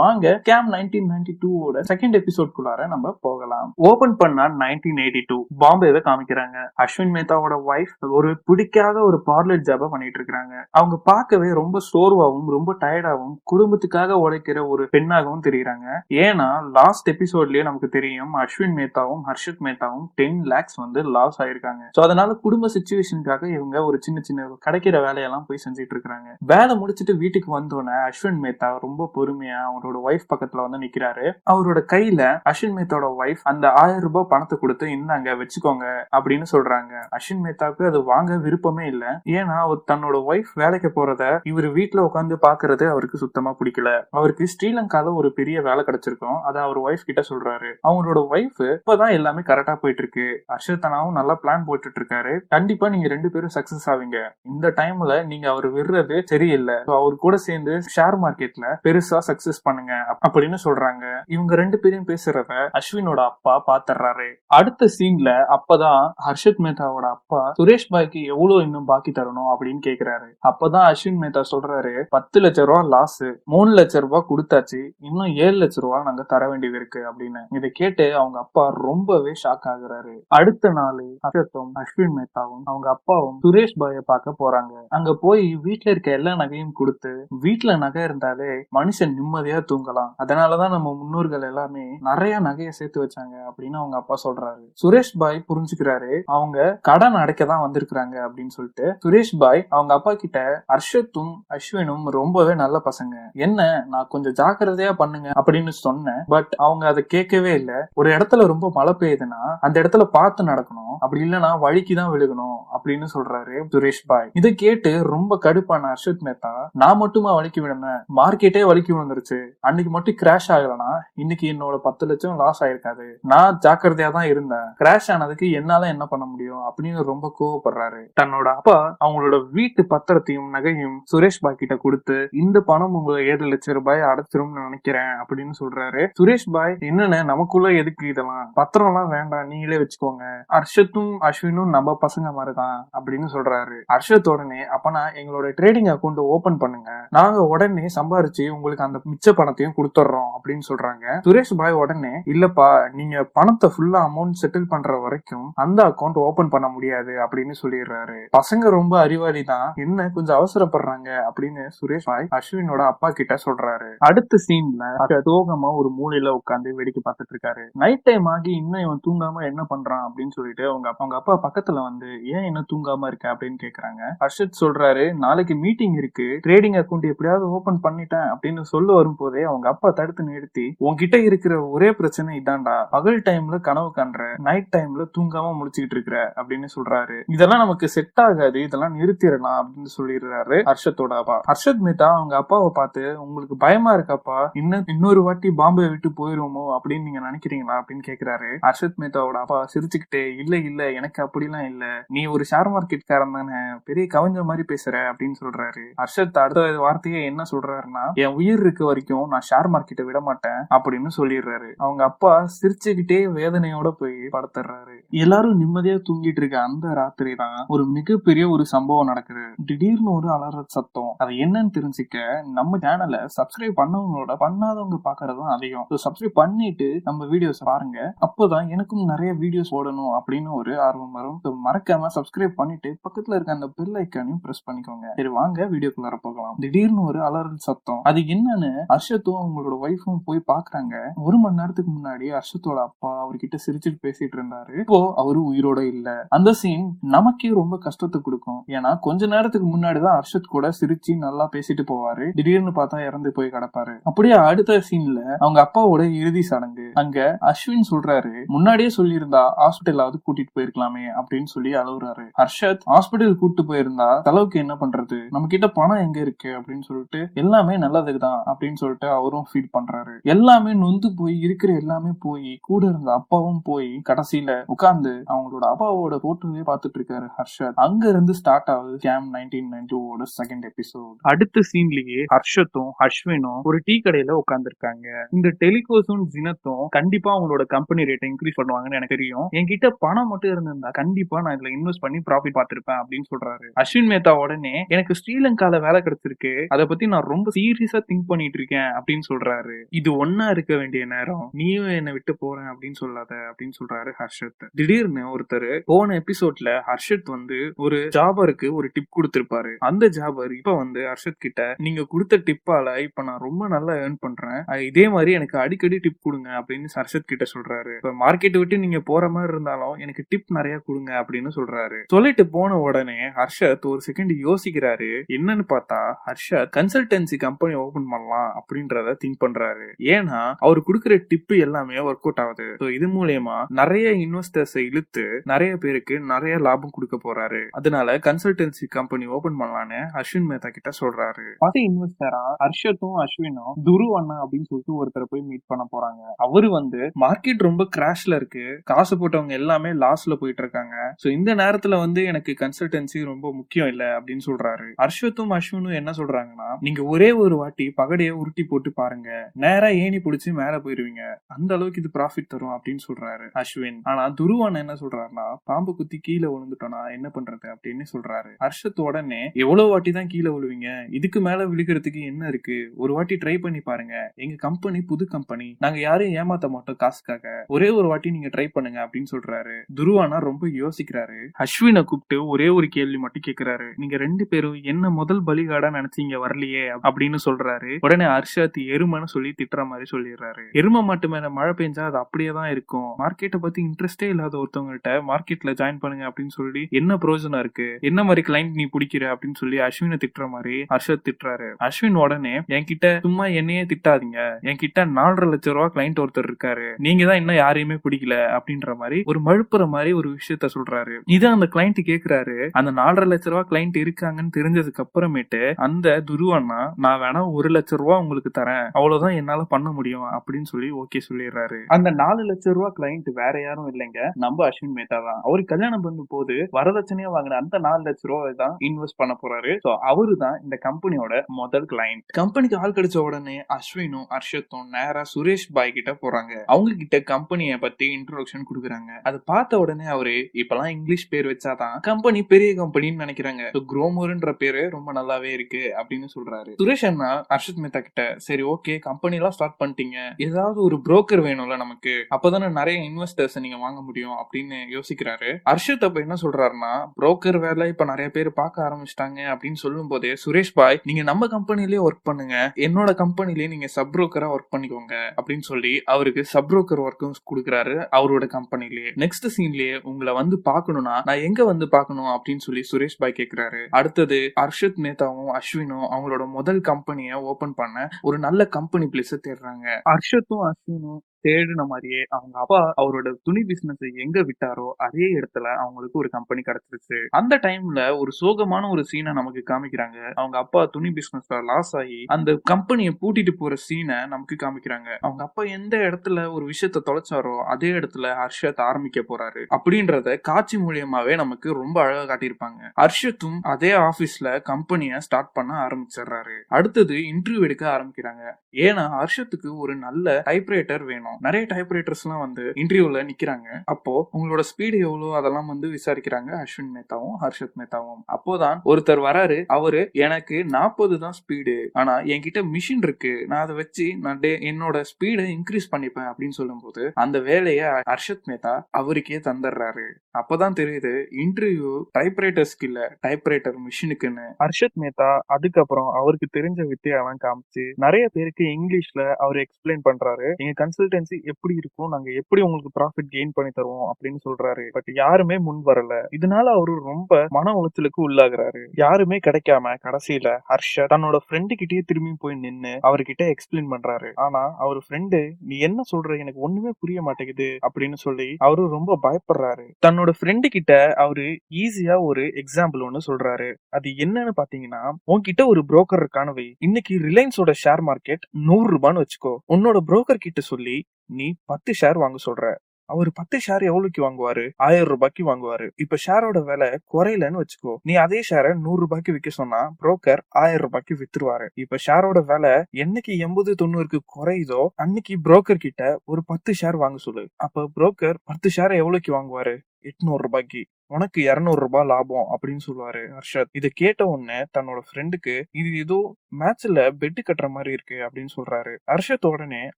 வாங்க game nineteen ninety டூவோட second எபிசோட்குள்ளார நம்ம போகலாம். ஓபன் பண்ணா நைன்டீன் எயிட்டி டூ பாம்பேவை காமிக்கிறாங்க. அஸ்வின் மேத்தாவோட ஒய்ஃப் ஒரு பிடிக்காத ஒரு பார்லர் ஜாபா பண்ணிட்டு இருக்காங்க அவங்க பார்க்கவே ரொம்ப சோர்வாகவும் ரொம்ப டயர்டாகவும் குடும்பத்துக்காக உழைக்கிற ஒரு பெண்ணாகவும் தெரியுறாங்க. ஏன்னா லாஸ்ட் எபிசோட்லயே நமக்கு தெரியும் அஸ்வின் மேத்தாவும் ஹர்ஷத் மேத்தாவும் டென் லேக்ஸ் வந்து லாஸ் ஆயிருக்காங்க. சோ அதனால குடும்ப சுச்சுவேஷனுக்காக இவங்க ஒரு சின்ன சின்ன கிடைக்கிற வேலையெல்லாம் போய் செஞ்சுட்டு இருக்காங்க வேலை முடிச்சிட்டு வீட்டுக்கு வந்தோடனே அஸ்வின் மேத்தா ரொம்ப பொறுமையா அவரோட ஒய்ஃப் பக்கத்துல வந்து நிக்கிறாரு. அவரோட கையில அஸ்வின் மேத்தாவோட ஒய்ஃப் அந்த ஆயிரம் ரூபாய் பணத்தை கொடுத்து இந்தாங்க வச்சுக்கோங்க அப்படின்னு சொல்றாங்க. அஸ்வின் மேத்தாவுக்கு அது வாங்க விருப்பமே இல்ல. ஏன்னா அவர் தன்னோட ஒய்ஃப் வேலைக்கு போறத இவர் வீட்டுல உட்காந்து பாக்குறது அவருக்கு சுத்தமா பிடிக்கல. அவருக்கு ஸ்ரீலங்கால ஒரு பெரிய வேலை கிடைச்சிருக்கும். அதை அவர் ஒய்ஃப் கிட்ட சொல்றாரு. அவங்களோட ஒய்ஃப் இப்பதான் எல்லாமே கரெக்டா போயிட்டு இருக்கு அஷர்தனாவும் நல்லா பிளான் போட்டுட்டு இருக்காரு கண்டிப்பா நீங்க ரெண்டு பேரும் சக்சஸ் ஆவீங்க. இந்த டைம்ல நீங்க அவர் விடுறது சரியில்லை. அவர் கூட சேர்ந்து ஷேர் மார்க்கெட்ல பெருசா சக்சஸ் பண்ண அப்~ அப்படின்னு சொல்றாங்க. இவங்க ரெண்டு பேரும் பேசுறத அஸ்வினோட அப்பா பாத்துறாரு அடுத்த சீன்ல அப்பதான் ஹர்ஷத் மேத்தாவோட அப்பா சுரேஷ் பாய்க்கு எவ்வளவு இன்னும் பாக்கி தரணும் அப்படின்னு கேக்குறாரு. அப்பதான் அஸ்வின் மேத்தா சொல்றாரு பத்து லட்ச ரூபா லாஸ் மூணு லட்ச ரூபாய் கொடுத்தாச்சு இன்னும் ஏழு லட்ச ரூபா நாங்க தர வேண்டியது இருக்கு அப்படின்னு. இதை கேட்டு அவங்க அப்பா ரொம்பவே ஷாக் ஆகுறாரு. அடுத்த நாள் ஹர்ஷத்தும் அஸ்வின் மேத்தாவும் அவங்க அப்பாவும் சுரேஷ் பாய பார்க்க போறாங்க. அங்க போய் வீட்டுல இருக்க எல்லா நகையும் கொடுத்து வீட்டுல நகை இருந்தாலே மனுஷன் நிம்மதியா தூங்கலாம். அதனாலதான் நம்ம முன்னோர்கள் எல்லாமே நிறைய நகையை சேர்த்து வச்சாங்க அப்படின்னு அவங்க அப்பா சொல்றாரு. சுரேஷ் பாய் புரிஞ்சுக்கிறாரு. அவங்க கடன் அடைக்க தான் வந்திருக்கிறாங்க அப்படின்னு சொல்லிட்டு சுரேஷ் பாய் அவங்க அப்பா கிட்ட அர்ஷத்தும் அஸ்வினும் ரொம்பவே நல்ல பசங்க. என்ன நான் கொஞ்சம் ஜாக்கிரதையா பண்ணுங்க அப்படின்னு சொன்னேன். பட் அவங்க அதை கேட்கவே இல்லை. ஒரு இடத்துல ரொம்ப மழை பெய்யுதுன்னா அந்த இடத்துல பார்த்து நடக்கணும். அப்படி இல்லைன்னா வழிக்கு தான் விழுகணும் அப்படின்னு சொல்றாரு சுரேஷ் பாய். இதை கேட்டு ரொம்ப கடுப்பான அர்ஷத் மேத்தா நான் மட்டுமா வலிக்கு விழுந்தேன்? மார்க்கெட்டே வலிக்கு விழுந்துருச்சு. அன்னைக்கு மட்டும் கிராஷ் ஆகலனா இன்னைக்கு என்னோட பத்து லட்சம் லாஸ் ஆயிருக்காது. நான் ஜாக்கிரதையா தான் இருந்தேன். கிராஷ் ஆனதுக்கு என்னால என்ன பண்ண முடியும் அப்படின்னு ரொம்ப கோவப்படுறாரு. தன்னோட அப்பா அவங்களோட வீட்டு பத்திரத்தையும் நகையும் சுரேஷ் பாய் கிட்ட கொடுத்து இந்த பணம் உங்களை ஏழு லட்சம் ரூபாய் அடைச்சிரும்னு நினைக்கிறேன் அப்படின்னு சொல்றாரு. சுரேஷ் பாய் என்னன்னு நமக்குள்ள எதுக்கு இதெல்லாம்? பத்திரம் எல்லாம் வேண்டாம் நீங்களே வச்சுக்கோங்க. அர்ஷத் ஹர்ஷத்தும் அஸ்வினும் நம்ம பசங்க மாதிரிதான் அப்படின்னு சொல்றாரு. அர்ஷத் உடனே அப்பனா எங்களோட ட்ரேடிங் அக்கௌண்ட் ஓபன் பண்ணுங்க. நாங்க உடனே சம்பாரிச்சு உங்களுக்கு அந்த மிச்ச பணத்தையும் கொடுத்துட்றோம் அப்படின்னு சொல்றாங்க. சுரேஷ் பாய் உடனே இல்லப்பா நீங்க பணத்தை ஃபுல்லா அமௌண்ட் செட்டில் பண்ற வரைக்கும் அந்த அக்கௌண்ட் ஓபன் பண்ண முடியாது அப்படின்னு சொல்லிடுறாரு. பசங்க ரொம்ப அறிவாளி தான் என்ன கொஞ்சம் அவசரப்படுறாங்க அப்படின்னு சுரேஷ் பாய் அஸ்வினோட அப்பா கிட்ட சொல்றாரு. அடுத்த சீன்ல சோகமா ஒரு மூலையில உட்காந்து வேடிக்கை பார்த்துட்டு இருக்காரு. நைட் டைம் ஆகி இன்னும் இவன் தூங்காம என்ன பண்றான் அப்படின்னு சொல்லிட்டு அவங்க அப்பா- அவங்க அப்பா பக்கத்துல வந்து ஏன் என்ன தூங்காம இருக்க? அப்படின்னு கேக்குறாங்க. ஹர்ஷத் சொல்றாரு நாளைக்கு மீட்டிங் இருக்கு. ட்ரேடிங் அக்கௌண்ட் எப்படியாவது ஓபன் பண்ணிட்டேன். அப்படின்னு சொல்ல வரும்போதே அவங்க அப்பா தடுத்து நிறுத்தி உன்கிட்ட இருக்கிற ஒரே பிரச்சனை இதான்டா. பகல் டைம்ல கனவு காண்ற நைட் டைம்ல தூங்காம முடிச்சுக்கிட்டு இருக்கிற அப்படின்னு சொல்றாரு. இதெல்லாம் நமக்கு செட் ஆகாது. இதெல்லாம் நிறுத்திடலாம். அப்படின்னு சொல்லிடுறாரு ஹர்ஷத்தோட அப்பா. ஹர்ஷத் மேத்தா அவங்க அப்பாவை பார்த்து உங்களுக்கு பயமா இருக்காப்பா? இன்னும் இன்னொரு வாட்டி பாம்பே விட்டு போயிருவோமோ? அப்படின்னு நீங்க நினைக்கிறீங்களா? அப்படின்னு கேக்குறாரு. ஹர்ஷத் மேத்தாவோட அப்பா சிரிச்சுக்கிட்டே இல்ல இல்ல எனக்கு அப்படிலாம் இல்ல. நீ ஒரு ஷேர் மார்க்கெட் காரன் தானே பெரிய கவிஞர் மாதிரி பேசுற அப்படின்னு சொல்றாரு. ஹர்ஷத் அடுத்த வார்த்தையே என்ன சொல்றாருன்னா என் உயிர் இருக்க வரைக்கும் நான் ஷேர் மார்க்கெட்டை விட மாட்டேன் அப்படின்னு சொல்லிடுறாரு. அவங்க அப்பா சிரிச்சுக்கிட்டே வேதனையோட போய் படுத்துறாரு. எல்லாரும் நிம்மதியா தூங்கிட்டு இருக்க அந்த ராத்திரி தான் ஒரு மிகப்பெரிய ஒரு சம்பவம் நடக்குது. திடீர்னு ஒரு அலற சத்தம். அது என்னன்னு தெரிஞ்சுக்க நம்ம சேனலை சப்ஸ்கிரைப் பண்ணவங்களோட பண்ணாதவங்க பாக்குறதும் அதிகம். சப்ஸ்கிரைப் பண்ணிட்டு நம்ம வீடியோஸ் பாருங்க. அப்போதான் எனக்கும் நிறைய வீடியோஸ் ஓடணும் அப்படின்னு ஒரு ஆர்வம் வரும். மறக்காம சப்ஸ்கிரைப் பண்ணிட்டு பக்கத்துல இருக்க அந்த பெல் ஐக்கானையும் பிரஸ் பண்ணிக்கோங்க. சரி வாங்க வீடியோக்குள்ளார போகலாம். திடீர்னு ஒரு அலறல் சத்தம். அது என்னன்னு அர்ஷத்தும் அவங்களோட ஒய்ஃபும் போய் பாக்குறாங்க. ஒரு மணி நேரத்துக்கு முன்னாடி அர்ஷத்தோட அப்பா அவர்கிட்ட சிரிச்சுட்டு பேசிட்டு இருந்தாரு. இப்போ அவரு உயிரோட இல்ல. அந்த சீன் நமக்கே ரொம்ப கஷ்டத்தை கொடுக்கும். ஏன்னா கொஞ்ச நேரத்துக்கு முன்னாடிதான் அர்ஷத் கூட சிரிச்சு நல்லா பேசிட்டு போவாரு. திடீர்னு பார்த்தா இறந்து போய் கிடப்பாரு. அப்படியே அடுத்த சீன்ல அவங்க அப்பாவோட இறுதி சடங்கு. அங்க அஸ்வின் சொல்றாரு முன்னாடியே சொல்லியிருந்தா ஹாஸ்பிட்டலாவது கூட்டிட்டு போயிருக்கலாமே அப்படின்னு சொல்லி அழுகுறாரு ஹர்ஷத் ஹாஸ்பிட்டல் கூட்டிட்டு போயிருந்தா செலவுக்கு என்ன பண்றது? நம்ம கிட்ட பணம் எங்க இருக்கு? அப்படின்னு சொல்லிட்டு எல்லாமே நல்லதுக்கு தான் அப்படின்னு சொல்லிட்டு அவரும் ஃபீல் பண்றாரு. எல்லாமே நொந்து போய் இருக்கிற எல்லாமே போய் கூட இருந்த அப்பாவும் போய் கடைசியில உட்கார்ந்து அவங்களோட அப்பாவோட போட்டோவே பார்த்துட்டு இருக்காரு ஹர்ஷத். அங்க இருந்து ஸ்டார்ட் ஆகுது கேம் நைன்டீன் நைன்டி ஓட செகண்ட் எபிசோட் அடுத்த சீன்லயே ஹர்ஷத்தும் அஸ்வினும் ஒரு டீ கடையில உட்கார்ந்துருக்காங்க. இந்த டெலிகோஸும் ஜினத்தும் கண்டிப்பா அவங்களோட கம்பெனி ரேட்டை இன்க்ரீஸ் பண்ணுவாங்கன்னு எனக்கு தெரியும். என்கிட்ட பணம் மட்டும் இருந்திருந்தா கண்டிப்பா நான் இதுல இன்வெஸ்ட் பண்ணி ப்ராஃபிட் பார்த்திருப்பேன் அப்படின்னு சொல்றாரு. அஸ்வின் மேத்தா உடனே எனக்கு ஸ்ரீலங்கால வேலை கிடைச்சிருக்கு. அதை பத்தி நான் ரொம்ப சீரியஸா திங்க் பண்ணிட்டு இருக்கேன் அப்படின்னு சொல்றாரு. இது ஒன்னா இருக்க வேண்டிய நேரம். நீயும் என்னை விட்டு போறேன் அப்படின்னு சொல்லாத அப்படின்னு சொல்றாரு ஹர்ஷத். திடீர்னு ஒருத்தர் போன எபிசோட்ல ஹர்ஷத் வந்து ஒரு ஜாபருக்கு ஒரு டிப் கொடுத்திருப்பாரு. அந்த ஜாபர் இப்ப வந்து ஹர்ஷத் கிட்ட நீங்க கொடுத்த டிப்பால இப்ப நான் ரொம்ப நல்லா ஏர்ன் பண்றேன். இதே மாதிரி எனக்கு அடிக்கடி டிப் கொடுங்க அப்படின்னு ஹர்ஷத் கிட்ட சொல்றாரு. இப்ப மார்க்கெட் விட்டு நீங்க போற மாதிரி இருந்தாலும் எனக்கு டிப் நிறைய கொடுங்க அப்படின்னு சொல்றாரு. சொல்லிட்டு போன உடனே ஹர்ஷத் ஒரு செகண்ட் யோசிக்கிறாரு. என்னன்னு பார்த்தா ஹர்ஷத் கன்சல்டன்சி கம்பெனி ஓபன் பண்ணலாம் அப்படின்றத திங்க் பண்றாரு. ஏன்னா அவர் கொடுக்குற டிப் எல்லாமே ஒர்க் அவுட் ஆகுது. இது மூலியமா நிறைய இன்வெஸ்டர்ஸ் இழுத்து நிறைய பேருக்கு நிறைய லாபம் கொடுக்க போறாரு. அதனால கன்சல்டன்சி கம்பெனி ஓபன் பண்ணலான்னு அஸ்வின் மேத்தா கிட்ட சொல்றாரு. அது இன்வெஸ்டரா ஹர்ஷத்தும் அஸ்வினும் துரு அண்ணா அப்படின்னு சொல்லிட்டு ஒருத்தர் போய் மீட் பண்ண போறாங்க. அவரு வந்து மார்க்கெட் ரொம்ப கிராஷ்ல இருக்கு. காசு போட்டவங்க எல்லாமே லாஸ்ல போயிட்டு இருக்காங்க சோ இந்த நேரத்துல வந்து எனக்கு கன்சல்டன்சி ரொம்ப முக்கியம் இல்ல அப்படின்னு சொல்றாரு. அர்ஷத்தும் அஸ்வினும் என்ன சொல்றாங்கன்னா நீங்க ஒரே ஒரு வாட்டி பகடைய உருட்டி போட்டு பாருங்க. நேரா ஏணி பிடிச்சி மேல போயிருவீங்க. அந்த அளவுக்கு இது ப்ராஃபிட் தரும் அப்படின்னு சொல்றாரு அஸ்வின். ஆனா துருவான் என்ன சொல்றாருன்னா பாம்பு குத்தி கீழே விழுந்துட்டோம்னா என்ன பண்றது? அப்படின்னு சொல்றாரு. ஹர்ஷத் உடனே எவ்வளவு வாட்டி தான் கீழே விழுவீங்க? இதுக்கு மேல விழுகிறதுக்கு என்ன இருக்கு? ஒரு வாட்டி ட்ரை பண்ணி பாருங்க. எங்க கம்பெனி புது கம்பெனி நாங்க யாரையும் ஏமாத்த மாட்டோம் காசுக்காக. ஒரே ஒரு வாட்டி நீங்க ட்ரை பண்ணுங்க அப்படின்னு சொல்றாரு. துருவானா ரொம்ப யோசிக்கிறாரு. அஸ்வினை கூப்பிட்டு ஒரே ஒரு கேள்வி மட்டும் கேக்குறாரு. நீங்க ரெண்டு பேரும் என்ன முதல் பலிகாடா நினைச்சீங்க வரலையே? அப்படின்னு சொல்றாரு. உடனே அர்ஷாத் எருமைன்னு சொல்லி திட்டுற மாதிரி சொல்லிடுறாரு. எருமை மாட்டு மேல மழை பெஞ்சா அது அப்படியே தான் இருக்கும். மார்க்கெட்டை பத்தி இன்ட்ரெஸ்டே இல்லாத ஒருத்தவங்கள்ட்ட மார்க்கெட்ல ஜாயின் பண்ணுங்க அப்படின்னு சொல்லி என்ன பிரயோஜனம் இருக்கு? என்ன மாதிரி கிளைண்ட் நீ பிடிக்கிற? அப்படின்னு சொல்லி அஸ்வினை திட்டுற மாதிரி அர்ஷத் திட்டுறாரு. அஸ்வின் உடனே என்கிட்ட சும்மா என்னையே திட்டாதீங்க. என்கிட்ட நாலரை லட்சம் ரூபா கிளைண்ட் ஒருத்தர் இருக்காரு. நீங்க தான் இன்னும் யாரையுமே பிடிக்கல. அப்படின்ற மாதிரி ஒரு மழுப்புற மாதிரி ஒரு விஷயத்த சொல்றாரு. இதை அந்த கிளைண்ட் கேக்குறாரு. அந்த நாலரை லட்ச ரூபா கிளைண்ட் இருக்காங்கன்னு தெரிஞ்சதுக்கு அப்புறமேட்டு அந்த துருவன்னா நான் வேணா ஒரு லட்சம் ரூபா உங்களுக்கு தரேன். அவ்வளவுதான் என்னால பண்ண முடியும் அப்படின்னு சொல்லி ஓகே சொல்லிடுறாரு. அந்த நாலு லட்சம் ரூபா கிளைண்ட் வேற யாரும் இல்லைங்க. நம்ம அஸ்வின் மேத்தா தான். அவரு கல்யாணம் பண்ணும் போது வரதட்சணையா வாங்கின அந்த நாலு லட்சம் ரூபாய் தான் இன்வெஸ்ட் பண்ண போறாரு. சோ அவரு தான் இந்த கம்பெனியோட முதல் கிளைண்ட் கம்பெனிக்கு ஆள் கிடைச்ச உடனே அஸ்வினும் அர்ஷத்தும் நேரா சுரேஷ் பாய் கிட்ட போறாங்க. அவங்க கிட்ட கம்பெனிய பத்தி இன்ட்ரோடக்ஷன் கொடுக்குறாங்க. அதை பார்த்த உடனே அவரு இப்பெல்லாம் இங்கிலீஷ் பேர் வச்சாதான் கம்பெனி பெரிய கம்பெனின்னு நினைக்கிறாங்க. குரோமோர்ன்ற பேரு ரொம்ப நல்லாவே இருக்கு அப்படின்னு சொல்றாரு. சுரேஷ் அண்ணா ஹர்ஷத் மேத்தா கிட்ட சரி ஓகே கம்பெனி எல்லாம் ஸ்டார்ட் பண்ணிட்டீங்க. ஏதாவது ஒரு புரோக்கர் வேணும்ல நமக்கு. அப்பதானே நிறைய இன்வெஸ்டர்ஸ் நீங்க வாங்க முடியும் அப்படின்னு யோசிக்கிறாரு. அர்ஷத் அப்ப என்ன சொல்றாருன்னா புரோக்கர் வேலை இப்ப நிறைய பேர் பார்க்க ஆரம்பிச்சிட்டாங்க அப்படின்னு சொல்லும் போதே சுரேஷ் பாய் நீங்க நம்ம கம்பெனிலேயே ஒர்க் பண்ணுங்க. என்னோட கம்பெனிலேயே நீங்க சப் புரோக்கரா ஒர்க் பண்ணிக்கோங்க அப்படின்னு சொல்லி அவருக்கு சப் புரோக்கர் ஒர்க்கும் கொடுக்குறாரு அவரோட கம்பெனிலேயே நெக்ஸ்ட் சீன்லயே உங்களை வந்து பாக்கணும்னா நான் எங்க வந்து பாக்கணும் அப்படின்னு சொல்லி சுரேஷ் பாய் கேக்குறாரு. அடுத்தது அர்ஷத் மேத்தாவும் அஸ்வினும் அவங்களோட முதல் கம்பெனிய ஓபன் பண்ண ஒரு நல்ல கம்பெனி பிளேஸ் தேடுறாங்க. அர்ஷத்தும் அஸ்வினும் தேடின மாதிரியே அவங்க அப்பா அவரோட துணி பிசினஸ் எங்க விட்டாரோ அதே இடத்துல அவங்களுக்கு ஒரு கம்பெனி கிடைச்சிருச்சு. அந்த டைம்ல ஒரு சோகமான ஒரு சீனை நமக்கு காமிக்கிறாங்க. அவங்க அப்பா துணி பிசினஸ்ல லாஸ் ஆகி அந்த கம்பெனியை பூட்டிட்டு போற சீனை நமக்கு காமிக்கிறாங்க. அவங்க அப்பா எந்த இடத்துல ஒரு விஷயத்த தொலைச்சாரோ அதே இடத்துல ஹர்ஷத் ஆரம்பிக்க போறாரு. அப்படின்றத காட்சி மூலியமாவே நமக்கு ரொம்ப அழகா காட்டியிருப்பாங்க. ஹர்ஷத்தும் அதே ஆபீஸ்ல கம்பெனியை ஸ்டார்ட் பண்ண ஆரம்பிச்சிடுறாரு. அடுத்தது இன்டர்வியூ எடுக்க ஆரம்பிக்கிறாங்க. ஏன்னா ஹர்ஷத்துக்கு ஒரு நல்ல டைப்ரைட்டர் வேணும். நிறைய டைப் ரைட்டர்ஸ்லாம் வந்து இன்டர்வியூல நிக்கிறாங்க. அப்போ உங்களோட ஸ்பீடு எவ்வளோ அதெல்லாம் வந்து விசாரிக்கிறாங்க அஸ்வின் மேத்தாவும் ஹர்ஷத் மேத்தாவும். அப்போதான் ஒருத்தர் வராரு. அவரு எனக்கு நாற்பது தான் ஸ்பீடு ஆனா என்கிட்ட மிஷின் இருக்கு. நான் அதை வச்சு நான் டே- என்னோட ஸ்பீடை இன்க்ரீஸ் பண்ணிப்பேன். அப்படின்னு சொல்லும்போது அந்த வேலையை ஹர்ஷத் மேத்தா அவருக்கே தந்துடுறாரு. அப்பதான் தெரியுது இன்டர்வியூ டைப்ரைட்டர்ஸ்க்கு இல்ல டைப்ரைட்டர் மிஷினுக்குன்னு ஹர்ஷத் மேத்தா அதுக்கப்புறம் அவருக்கு தெரிஞ்ச வித்தையெல்லாம் காமிச்சு நிறைய பேருக்கு இங்கிலீஷ்ல அவர் எக்ஸ்பிளைன் பண்றாரு. எங்க கன்சல்டன்சி எப்படி இருக்கும் நாங்க எப்படி உங்களுக்கு ப்ராஃபிட் கெயின் பண்ணி தருவோம் அப்படின்னு சொல்றாரு. பட் யாருமே முன் வரல. இதனால அவரு ரொம்ப மன உளைச்சலுக்கு உள்ளாகிறாரு. யாருமே கிடைக்காம கடைசியில ஹர்ஷத் தன்னோட ஃப்ரெண்டு கிட்டயே திரும்பி போய் நின்னு அவர்கிட்ட எக்ஸ்பிளைன் பண்றாரு. ஆனா அவர் ஃப்ரெண்டு நீ என்ன சொல்ற? எனக்கு ஒண்ணுமே புரிய மாட்டேங்குது. அப்படின்னு சொல்லி அவரு ரொம்ப பயப்படுறாரு. தன்னோட ஃப்ரெண்டு கிட்ட அவரு ஈஸியா ஒரு எக்ஸாம்பிள் ஒன்னு சொல்றாரு. அது என்னன்னு பாத்தீங்கன்னா உன்கிட்ட ஒரு புரோக்கர் இருக்கானவை இன்னைக்கு ரிலையன்ஸோட ஷேர் மார்க்கெட் நூறு ரூபான்னு வச்சுக்கோ. உன்னோட புரோக்கர் கிட்ட சொல்லி நீ பத்து ஷேர் வாங்க சொல்ற. அவர் பத்து ஷேர் எவ்வளவுக்கு வாங்குவாரு? ஆயிரம் ரூபாய்க்கு வாங்குவாரு. இப்ப ஷேரோட விலை குறையலன்னு வச்சுக்கோ. நீ அதே ஷேரை நூறு ரூபாய்க்கு விற்க சொன்னா புரோக்கர் ஆயிரம் ரூபாய்க்கு வித்துருவாரு. இப்ப ஷேரோட விலை என்னைக்கு எண்பது தொண்ணூறுக்கு குறையுதோ அன்னைக்கு புரோக்கர் கிட்ட ஒரு பத்து ஷேர் வாங்க சொல்லு. அப்ப புரோக்கர் பத்து ஷேர் எவ்வளவுக்கு வாங்குவாரு? எட்நூறு ரூபாய்க்கு உனக்கு இருநூறு ரூபாய் லாபம் அப்படின்னு சொல்லுவாரு ஹர்ஷத். இதை கேட்ட உடனே தன்னோட ஃப்ரெண்டுக்கு இது ஏதோ மேட்ச்ல பெட்டு கட்டுற மாதிரி இருக்கு அப்படின்னு சொல்றாரு. ஹர்ஷத் உடனே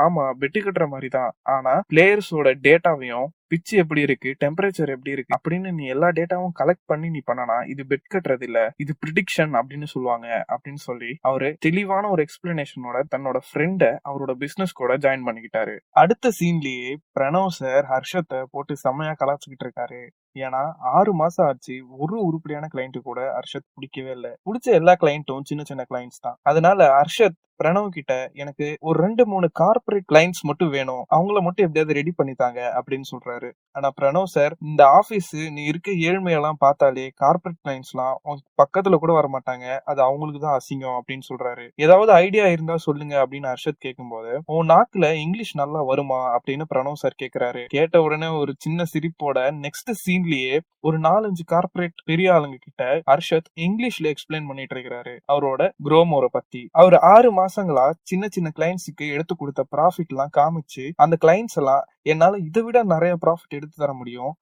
ஆமா பெட்டு கட்டுற மாதிரி தான். ஆனா பிளேயர்ஸோட டேட்டாவையும் பிச்சு எப்படி இருக்கு டெம்பரேச்சர் எப்படி இருக்கு அப்படின்னு நீ எல்லா டேட்டாவும் கலெக்ட் பண்ணி நீ பண்ணனா இது பெட் கட்டுறது இல்ல இது ப்ரிடிக்ஷன் அப்படின்னு சொல்லுவாங்க அப்படின்னு சொல்லி அவரு தெளிவான ஒரு எக்ஸ்பிளனேஷனோட தன்னோட ஃப்ரெண்ட அவரோட பிசினஸ் கூட ஜாயின் பண்ணிக்கிட்டாரு. அடுத்த சீன்லயே பிரணவ் சார் ஹர்ஷத்தை போட்டு செம்மையா கலாச்சிக்கிட்டு இருக்காரு. ஏன்னா ஆறு மாசம் ஆச்சு. ஒரு உருப்படியான கிளைண்ட் கூட ஹர்ஷத் பிடிக்கவே இல்லை. பிடிச்ச எல்லா கிளைண்ட்டும் சின்ன சின்ன கிளைண்ட்ஸ் தான். அதனால ஹர்ஷத் பிரணவ் கிட்ட எனக்கு ஒரு ரெண்டு மூணு கார்பரேட் கிளைண்ட்ஸ் மட்டும் வேணும். அவங்கள மட்டும் எப்படியாவது ரெடி பண்ணித்தாங்க அப்படின்னு சொல்றாரு. ஆனா பிரணவ் சார் இந்த ஆபீஸ் நீ இருக்க ஏழ்மையெல்லாம் பார்த்தாலே கார்பரேட் கிளைண்ட்ஸ் எல்லாம் பக்கத்துல கூட வர மாட்டாங்க. அது அவங்களுக்கு தான் அசிங்கம் அப்படின்னு சொல்றாரு. ஏதாவது ஐடியா இருந்தா சொல்லுங்க அப்படின்னு ஹர்ஷத் கேட்கும்போது உன் நாக்குல இங்கிலீஷ் நல்லா வருமா அப்படின்னு பிரணவ் சார் கேக்குறாரு. கேட்ட உடனே ஒரு சின்ன சிரிப்போட நெக்ஸ்ட் சீன்லயே ஒரு நாலஞ்சு கார்பரேட் பெரிய ஆளுங்க கிட்ட ஹர்ஷத் இங்கிலீஷ்ல எக்ஸ்பிளைன் பண்ணிட்டு இருக்கிறாரு. அவரோட குரோமோரை பத்தி. அவர் ஆறு மாசங்களா சின்ன சின்ன கிளைண்ட்ஸுக்கு எடுத்து கொடுத்த ப்ராஃபிட் எல்லாம் காமிச்சு அந்த கிளைண்ட்ஸ் எல்லாம் என்னால இதை விட நிறைய ப்ராஃபிட் எடுத்து தர முடியும்.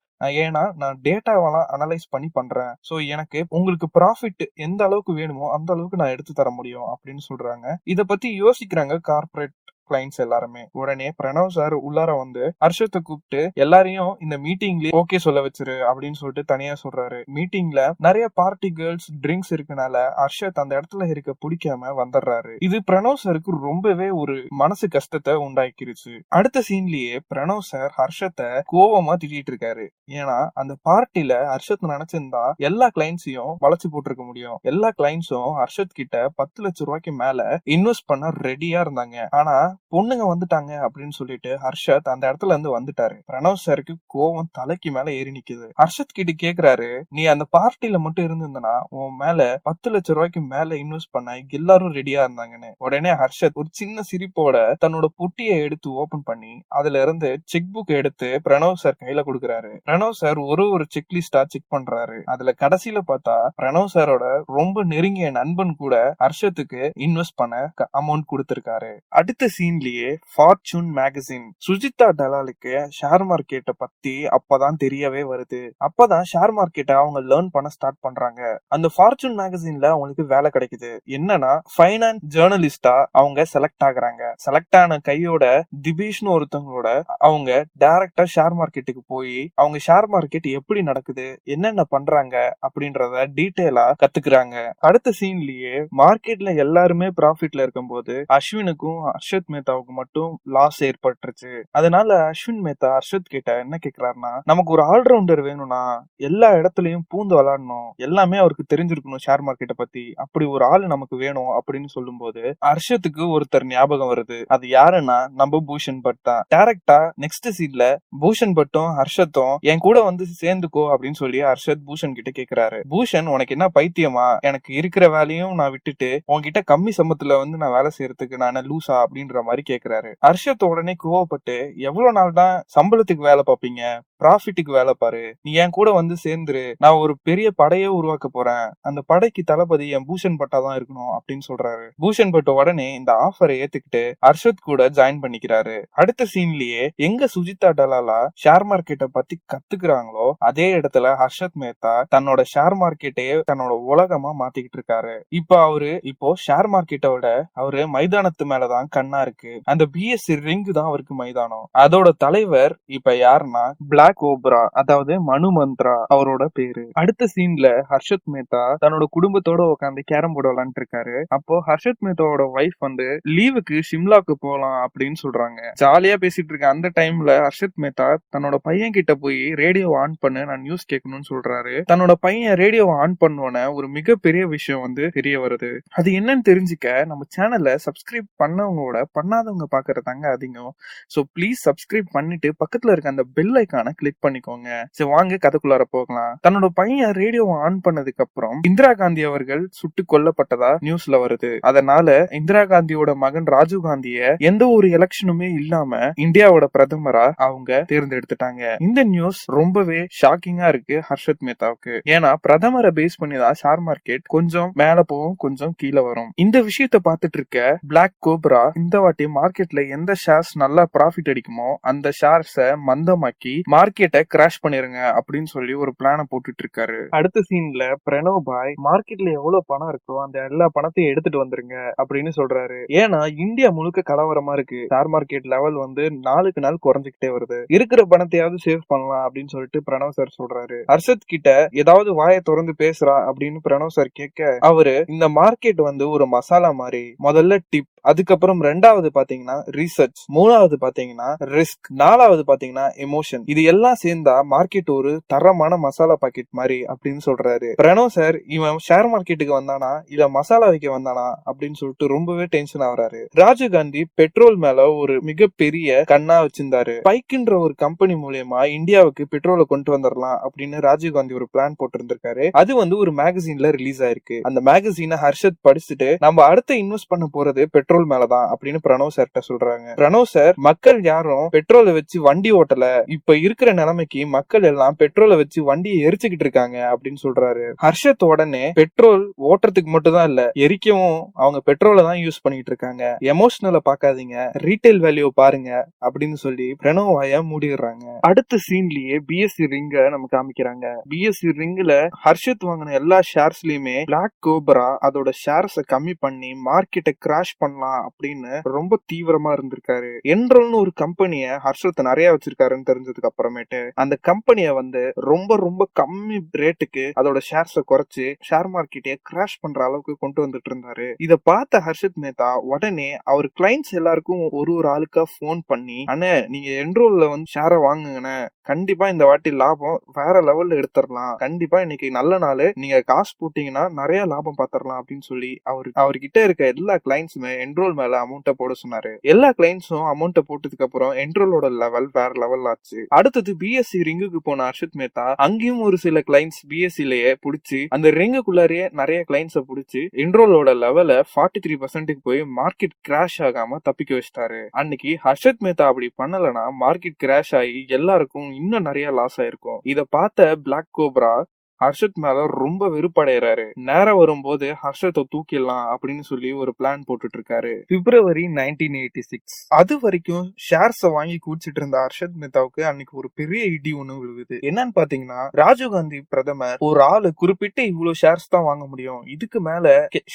ஏன்னா நான் டேட்டாவெல்லாம் அனலைஸ் பண்ணி பண்றேன். சோ எனக்கு உங்களுக்கு ப்ராஃபிட் எந்த அளவுக்கு வேணுமோ அந்த அளவுக்கு நான் எடுத்து தர முடியும் அப்படின்னு சொல்றாங்க. இத பத்தி யோசிக்கிறாங்க கார்பரேட் கிளைண்ட்ஸ் எல்லாருமே. உடனே பிரணவ் சார் உள்ளார வந்து ஹர்ஷத்தை கூப்பிட்டு எல்லாரையும் இந்த மீட்டிங்ல ஓகே சொல்ல வச்சிரு அப்படின்னு சொல்லிட்டு தனியா சொல்றாரு. மீட்டிங்ல நிறைய பார்ட்டி கேர்ள்ஸ் ட்ரிங்க்ஸ் இருக்கனால ஹர்ஷத் அந்த இடத்துல இருக்க பிடிக்காம வந்துடுறாரு. இது பிரணவ் சாருக்கு ரொம்பவே ஒரு மனசு கஷ்டத்தை உண்டாக்கிருச்சு. அடுத்த சீன்லயே பிரணவ் சார் ஹர்ஷத்தை கோவமா திட்டிட்டு இருக்காரு. ஏன்னா அந்த பார்ட்டில ஹர்ஷத் நினைச்சிருந்தா எல்லா கிளைண்ட்ஸையும் வளைச்சு போட்டிருக்க முடியும். எல்லா கிளைண்ட்ஸும் ஹர்ஷத் கிட்ட பத்து லட்சம் ரூபாய்க்கு மேல இன்வெஸ்ட் பண்ண ரெடியா இருந்தாங்க. ஆனா பொண்ணுங்க வந்துட்டாங்க அப்படின்னு சொல்லிட்டு ஹர்ஷத் அந்த இடத்துல இருந்து வந்துட்டாரு. பிரணவ் சாருக்கு கோவம் தலைக்கு மேல ஏறி நிக்குது. ஹர்ஷத் கிட்ட கேக்குறாரு நீ அந்த பார்ட்டில மட்டும் இருந்திருந்தனா உன் மேல பத்து லட்சம் ரூபாய்க்கு மேல இன்வெஸ்ட் பண்ண எல்லாரும் ரெடியா இருந்தாங்கன்னு. உடனே ஹர்ஷத் ஒரு சின்ன சிரிப்போட தன்னோட பொட்டியை எடுத்து ஓபன் பண்ணி அதுல இருந்து செக் புக் எடுத்து பிரணவ் சார் கையில கொடுக்குறாரு. பிரணவ் சார் ஒரு ஒரு செக் லிஸ்டா செக் பண்றாரு. அதுல கடைசியில பார்த்தா பிரணவ் சாரோட ரொம்ப நெருங்கிய நண்பன் கூட ஹர்ஷத்துக்கு இன்வெஸ்ட் பண்ண அமௌண்ட் கொடுத்திருக்காரு. அடுத்த மேகசீன்லயே ஃபார்ச்சூன் மேகசின் சுஜிதா டலாலுக்கு ஷேர் மார்க்கெட்டை பத்தி அப்பதான் தெரியவே வருது. அப்பதான் ஷேர் மார்க்கெட்டை அவங்க லேர்ன் பண்ண ஸ்டார்ட் பண்றாங்க. அந்த ஃபார்ச்சூன் மேகசின்ல அவங்களுக்கு வேலை கிடைக்குது. என்னன்னா ஃபைனான்ஸ் ஜேர்னலிஸ்டா அவங்க செலக்ட் ஆகுறாங்க. செலக்ட் ஆன கையோட திபீஷ்னு ஒருத்தவங்களோட அவங்க டைரக்டா ஷேர் மார்க்கெட்டுக்கு போய் அவங்க ஷேர் மார்க்கெட் எப்படி நடக்குது என்னென்ன பண்றாங்க அப்படின்றத டீட்டெயிலா கத்துக்கிறாங்க. அடுத்த சீன்லயே மார்க்கெட்ல எல்லாருமே ப்ராஃபிட்ல இருக்கும்போது அஸ்வினுக்கும் அர்ஷத் மேத்தாவுக்கு மட்டும் லாஸ் ஏற்பட்டுருச்சு. அதனால அஸ்வின் மேத்தா ஹர்ஷத் கிட்ட என்ன கேக்குறாருன்னா நமக்கு ஒரு ஆல்ரவுண்டர் வேணும்னா எல்லா இடத்துலயும் பூந்து விளாடணும். எல்லாமே அவருக்கு தெரிஞ்சிருக்கணும் ஷேர் மார்க்கெட்டை பத்தி. அப்படி ஒரு ஆள் நமக்கு வேணும் அப்படின்னு சொல்லும்போது ஹர்ஷத்துக்கு ஒருத்தர் ஞாபகம் வருது. அது யாருன்னா நம்ம பூஷன் பட் தான். டேரக்டா நெக்ஸ்ட் சீன்ல பூஷன் பட்டும் ஹர்ஷத்தும் என் கூட வந்து சேர்ந்துக்கோ அப்படின்னு சொல்லி ஹர்ஷத் பூஷன் கிட்ட கேக்குறாரு. பூஷன் உனக்கு என்ன பைத்தியமா? எனக்கு இருக்கிற வேலையும் நான் விட்டுட்டு உன்கிட்ட கம்மி சம்பத்துல வந்து நான் வேலை செய்யறதுக்கு நான் லூசா அப்படின்ற மாதிரி கேக்குறாரு. ஹர்ஷத் உடனே கோவப்பட்டு எவ்வளவு நாள் தான் சம்பளத்துக்கு வேலை பார்ப்பீங்க ப்ராஃபிட்டுக்கு வேலை பாரு. நீ என் கூட வந்து சேர்ந்துரு. நான் ஒரு பெரிய படையே உருவாக்க போறேன். அந்த படைக்கு தளபதி என் பூஷன் பட்டா தான் இருக்கணும் அப்படின்னு சொல்றாரு. பூஷன் பட்ட உடனே இந்த ஆஃபரை ஏத்துக்கிட்டு ஹர்ஷத் கூட ஜாயின் பண்ணிக்கிறாரு. அடுத்த சீன்லயே எங்க சுஜிதா டலாலா ஷேர் மார்க்கெட்டை பத்தி கத்துக்கிறாங்களோ அதே இடத்துல ஹர்ஷத் மேத்தா தன்னோட ஷேர் மார்க்கெட்டையே தன்னோட உலகமா மாத்திக்கிட்டு இருக்காரு. இப்ப அவரு இப்போ ஷேர் மார்க்கெட்டோட அவரு மைதானத்து மேலதான் கண்ணா இருக்கு அந்த பிஎஸ்சி ரிங் தான் அவருக்கு மைதானம். அதோட தலைவர் இப்ப யாருன்னா பிளாக் ஓப்ரா அதாவது மனு மந்த்ரா அவரோட பேரு. அடுத்த சீன்ல ஹர்ஷத் மேத்தா தன்னோட குடும்பத்தோட உட்காந்து கேரம் போர்டு விளாண்டு இருக்காரு அப்போ ஹர்ஷத் மேத்தாவோட ஒய்ஃப் வந்து லீவுக்கு ஷிம்லாக்கு போலாம் அப்படின்னு சொல்றாங்க. ஜாலியா பேசிட்டு இருக்க அந்த டைம்ல ஹர்ஷத் மேத்தா தன்னோட பையன் கிட்ட போய் ரேடியோ ஆன் பண்ணு நான் நியூஸ் கேட்கணும்னு சொல்றாரு. தன்னோட பையன் ரேடியோ ஆன் பண்ணோன ஒரு மிகப்பெரிய விஷயம் வந்து தெரிய வருது. அது என்னன்னு தெரிஞ்சுக்க நம்ம சேனலை சப்ஸ்கிரைப் பண்ணவங்களோட பண்ணாதவங்க பாக்குறதாங்க அதிகம். சோ ப்ளீஸ் சப்ஸ்கிரைப் பண்ணிட்டு பக்கத்துல இருக்க அந்த பெல் ஐக்கான கிளிக் பண்ணிக்கோங்க. சரி வாங்க கதைக்குள்ளார போகலாம். தன்னோட பையன் ரேடியோவை ஆன் பண்ணதுக்கு அப்புறம் இந்திரா காந்தி அவர்கள் சுட்டு கொல்லப்பட்டதா நியூஸ்ல வருது. அதனால இந்திரா காந்தியோட மகன் ராஜீவ் காந்திய எந்த ஒரு எலெக்ஷனுமே இல்லாம இந்தியாவோட பிரதமரா அவங்க தேர்ந்தெடுத்துட்டாங்க. இந்த நியூஸ் ரொம்பவே ஷாக்கிங்கா இருக்கு ஹர்ஷத் மேத்தாவுக்கு. ஏன்னா பிரதமரை பேஸ் பண்ணி தான் ஷேர் மார்க்கெட் கொஞ்சம் மேல போகும் கொஞ்சம் கீழே வரும். இந்த விஷயத்த பாத்துட்டு இருக்க பிளாக் கோப்ரா இந்த வாட்டி மார்க்கெட்ல எந்த ஷேர்ஸ் நல்லா ப்ராஃபிட் அடிக்குமோ அந்த ஷேர்ஸ மந்தமாக்கி மார்க்கெட்டை கிராஷ் பண்ணிருங்க அப்படின்னு சொல்லி ஒரு பிளான போட்டுட்டு இருக்காரு அடுத்த சீன்ல பிரணவ் பாய் மார்க்கெட்ல எவ்வளவு பணம் இருக்கோ அந்த எல்லா பணத்தையும் எடுத்துட்டு வந்துருங்க அப்படின்னு சொல்றாரு. ஏன்னா இந்தியா முழுக்க கலவரமா இருக்கு. ஷேர் மார்க்கெட் லெவல் வந்து நாளுக்கு நாள் குறைஞ்சுக்கிட்டே வருது. இருக்கிற பணத்தையாவது சேவ் பண்ணலாம் அப்படின்னு சொல்லிட்டு பிரணவ் சார் சொல்றாரு. ஹர்ஷத் கிட்ட ஏதாவது வாயை திறந்து பேசுறா அப்படின்னு பிரணவ் சார் கேட்க அவரு இந்த மார்க்கெட் வந்து ஒரு மசாலா மாதிரி. முதல்ல டிப் அதுக்கப்புறம் ரெண்டாவது பாத்தீங்கன்னா ரிசர்ச் மூணாவது பாத்தீங்கன்னா ரிஸ்க் நாலாவது பாத்தீங்கன்னா எமோஷன் இது எல்லாம் சேர்ந்தா மார்க்கெட் ஒரு தரமான மசாலா பாக்கெட் மாதிரி அப்படின்னு சொல்றாரு. பிரணவ் சார் இவன் ஷேர் மார்க்கெட்டுக்கு வந்தானா? இல்ல மசாலா வைக்க வந்தானா? அப்படின்னு சொல்லிட்டு ரொம்பவே டென்ஷன் ஆகுறாரு. ராஜீவ் காந்தி பெட்ரோல் மேல ஒரு மிகப்பெரிய கண்ணா வச்சிருந்தாரு. பைக்குன்ற ஒரு கம்பெனி மூலியமா இந்தியாவுக்கு பெட்ரோலை கொண்டு வந்துடலாம் அப்படின்னு ராஜீவ் காந்தி ஒரு பிளான் போட்டிருந்திருக்காரு. அது வந்து ஒரு மேகசின்ல ரிலீஸ் ஆயிருக்கு. அந்த மேகசீனை ஹர்ஷத் படிச்சுட்டு நம்ம அடுத்த இன்வெஸ்ட் பண்ண போறது பெட்ரோல் பெட்ரோல் மேலதான் அப்படின்னு பிரணவ் சார்கிட்ட சொல்றாங்க. பிரணவ் சார் மக்கள் யாரும் பெட்ரோலை வச்சு வண்டி ஓட்டல. இப்ப இருக்கிற நிலைமைக்கு மக்கள் எல்லாம் பெட்ரோலை வச்சு வண்டியை எரிச்சுக்கிட்டு இருக்காங்க அப்படின்னு சொல்றாரு. ஹர்ஷத் உடனே பெட்ரோல் ஓட்டுறதுக்கு மட்டும் தான் இல்ல எரிக்கவும் அவங்க பெட்ரோலை தான் யூஸ் பண்ணிட்டு இருக்காங்க. எமோஷனலை பாக்காதீங்க ரீட்டைல் வேல்யூ பாருங்க அப்படின்னு சொல்லி பிரணவ் வாய மூடிடுறாங்க. அடுத்த சீன்லயே பிஎஸ்சி ரிங்க நம்ம காமிக்கிறாங்க. பிஎஸ்சி ரிங்ல ஹர்ஷத் வாங்கின எல்லா ஷேர்ஸ்லயுமே பிளாக் கோபரா அதோட ஷேர்ஸ கம்மி பண்ணி மார்க்கெட்டை கிராஷ் பண்ணலாம் அப்படின்னு ரொம்ப தீவிரமா இருந்திருக்காரு. என்ரோல்னு ஒரு கம்பெனிய ஹர்ஷத் நிறைய வச்சிருக்காருன்னு தெரிஞ்சதுக்கு அப்புறமேட்டு அந்த கம்பெனிய வந்து ரொம்ப ரொம்ப கம்மி ரேட்டுக்கு அதோட ஷேர்ஸ குறைச்சு ஷேர் மார்க்கெட்டையே கிராஷ் பண்ற அளவுக்கு கொண்டு வந்துட்டு இருந்தாரு. இத பார்த்த ஹர்ஷத் மேத்தா உடனே அவர் கிளைண்ட்ஸ் எல்லாருக்கும் ஒரு ஒரு ஆளுக்கா போன் பண்ணி அண்ணே நீங்க என்ரோல்ல வந்து ஷேரை வாங்குங்கண்ணே. கண்டிப்பா இந்த வாட்டி லாபம் வேற லெவல்ல எடுத்துடலாம். கண்டிப்பா இன்னைக்கு நல்ல நாள். நீங்க காசு போட்டீங்கன்னா நிறைய லாபம் பாத்திரலாம் அப்படின்னு சொல்லி அவர் அவர்கிட்ட இருக்க எல்லா கிளைண்ட்ஸுமே என்ரோல் மேல அமௌண்ட்டை போட சொன்னாரு. எல்லா கிளைண்ட்ஸும் அமௌண்ட்டை போட்டதுக்கு அப்புறம் என்ரோலோட லெவல் வேற லெவல் ஆச்சு. அடுத்தது பிஎஸ்சி ரிங்குக்கு போன ஹர்ஷத் மேத்தா அங்கேயும் ஒரு சில கிளைண்ட்ஸ் பிஎஸ்சிலேயே பிடிச்சி அந்த ரிங்குக்குள்ளாரியே நிறைய கிளைண்ட்ஸை பிடிச்சி என்ரோலோட லெவலை ஃபார்ட்டி த்ரீ பர்சன்ட்டுக்கு போய் மார்க்கெட் கிராஷ் ஆகாம தப்பிக்க வச்சிட்டாரு. அன்னைக்கு ஹர்ஷத் மேத்தா அப்படி பண்ணலன்னா மார்க்கெட் கிராஷ் ஆகி எல்லாருக்கும் இன்னும் நிறைய லாஸ் ஆயிருக்கும். இதை பார்த்த பிளாக் கோப்ரா ஹர்ஷத் மேல ரொம்ப வெறுப்படைறாரு நேரம் வரும்போது ஹர்ஷத்தை தூக்கிடலாம் அப்படின்னு சொல்லி ஒரு பிளான் போட்டுட்டு இருக்காரு பிப்ரவரி நைன்டீன் எயிட்டி சிக்ஸ் அது வரைக்கும் ஷேர்ஸ வாங்கி குடிச்சிட்டு இருந்த ஹர்ஷத் மேத்தாவுக்கு அன்னைக்கு ஒரு பெரிய இடி ஒண்ணு விழுகுது. என்னன்னு பாத்தீங்கன்னா ராஜீவ் காந்தி பிரதமர் ஒரு ஆளு குறிப்பிட்டு இவ்வளவு ஷேர்ஸ் தான் வாங்க முடியும். இதுக்கு மேல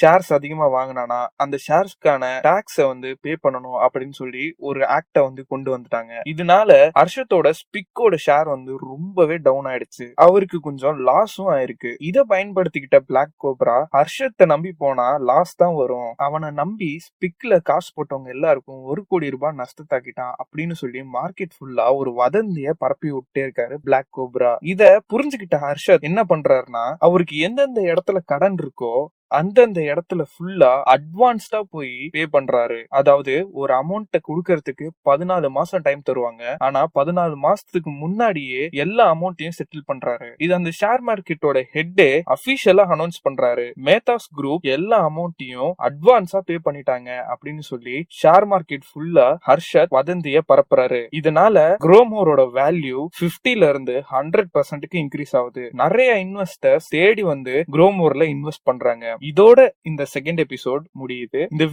ஷேர்ஸ் அதிகமா வாங்கினானா அந்த ஷேர்ஸ்க்கான டாக்ஸ வந்து பே பண்ணணும் அப்படின்னு சொல்லி ஒரு ஆக்ட வந்து கொண்டு வந்துட்டாங்க. இதனால ஹர்ஷத்தோட ஸ்பிக்கோட ஷேர் வந்து ரொம்பவே டவுன் ஆயிடுச்சு. அவருக்கு கொஞ்சம் லாஸ் லாஸும் ஆயிருக்கு. இத பயன்படுத்திக்கிட்ட பிளாக் கோப்ரா ஹர்ஷத்தை நம்பி போனா லாஸ் தான் வரும். அவனை நம்பி ஸ்பிக்ல காசு போட்டவங்க எல்லாருக்கும் ஒரு கோடி ரூபாய் நஷ்டத்தாக்கிட்டான் அப்படின்னு சொல்லி மார்க்கெட் ஃபுல்லா ஒரு வதந்திய பரப்பி விட்டே இருக்காரு பிளாக் கோப்ரா இத புரிஞ்சுக்கிட்ட ஹர்ஷத் என்ன பண்றாருன்னா அவருக்கு எந்தெந்த இடத்துல கடன் இருக்கோ அந்தந்த இடத்துல ஃபுல்லா அட்வான்ஸ்டா போய் பே பண்றாரு. அதாவது ஒரு அமௌண்ட்டை கொடுக்கறதுக்கு பதினாலு மாசம் டைம் தருவாங்க. ஆனா பதினாலு மாசத்துக்கு முன்னாடியே எல்லா அமௌண்ட்டையும் செட்டில் பண்றாரு. இது அந்த ஷேர் மார்க்கெட்டோட ஹெட்டே அபிஷியலா அனௌன்ஸ் பண்றாரு. மேத்தாஸ் குரூப் எல்லா அமௌண்ட்டையும் அட்வான்ஸா பே பண்ணிட்டாங்க அப்படின்னு சொல்லி ஷேர் மார்க்கெட் ஃபுல்லா ஹர்ஷத் வதந்திய பரப்புறாரு. இதனால குரோமோரோட வேல்யூ பிப்டில இருந்து ஹண்ட்ரட் பர்சன்ட்டுக்கு இன்க்ரீஸ் ஆகுது. நிறைய இன்வெஸ்டர்ஸ் தேடி வந்து குரோமோர்ல இன்வெஸ்ட் பண்றாங்க. இதோட இந்த செகண்ட் எபிசோட் முடியுது. இந்த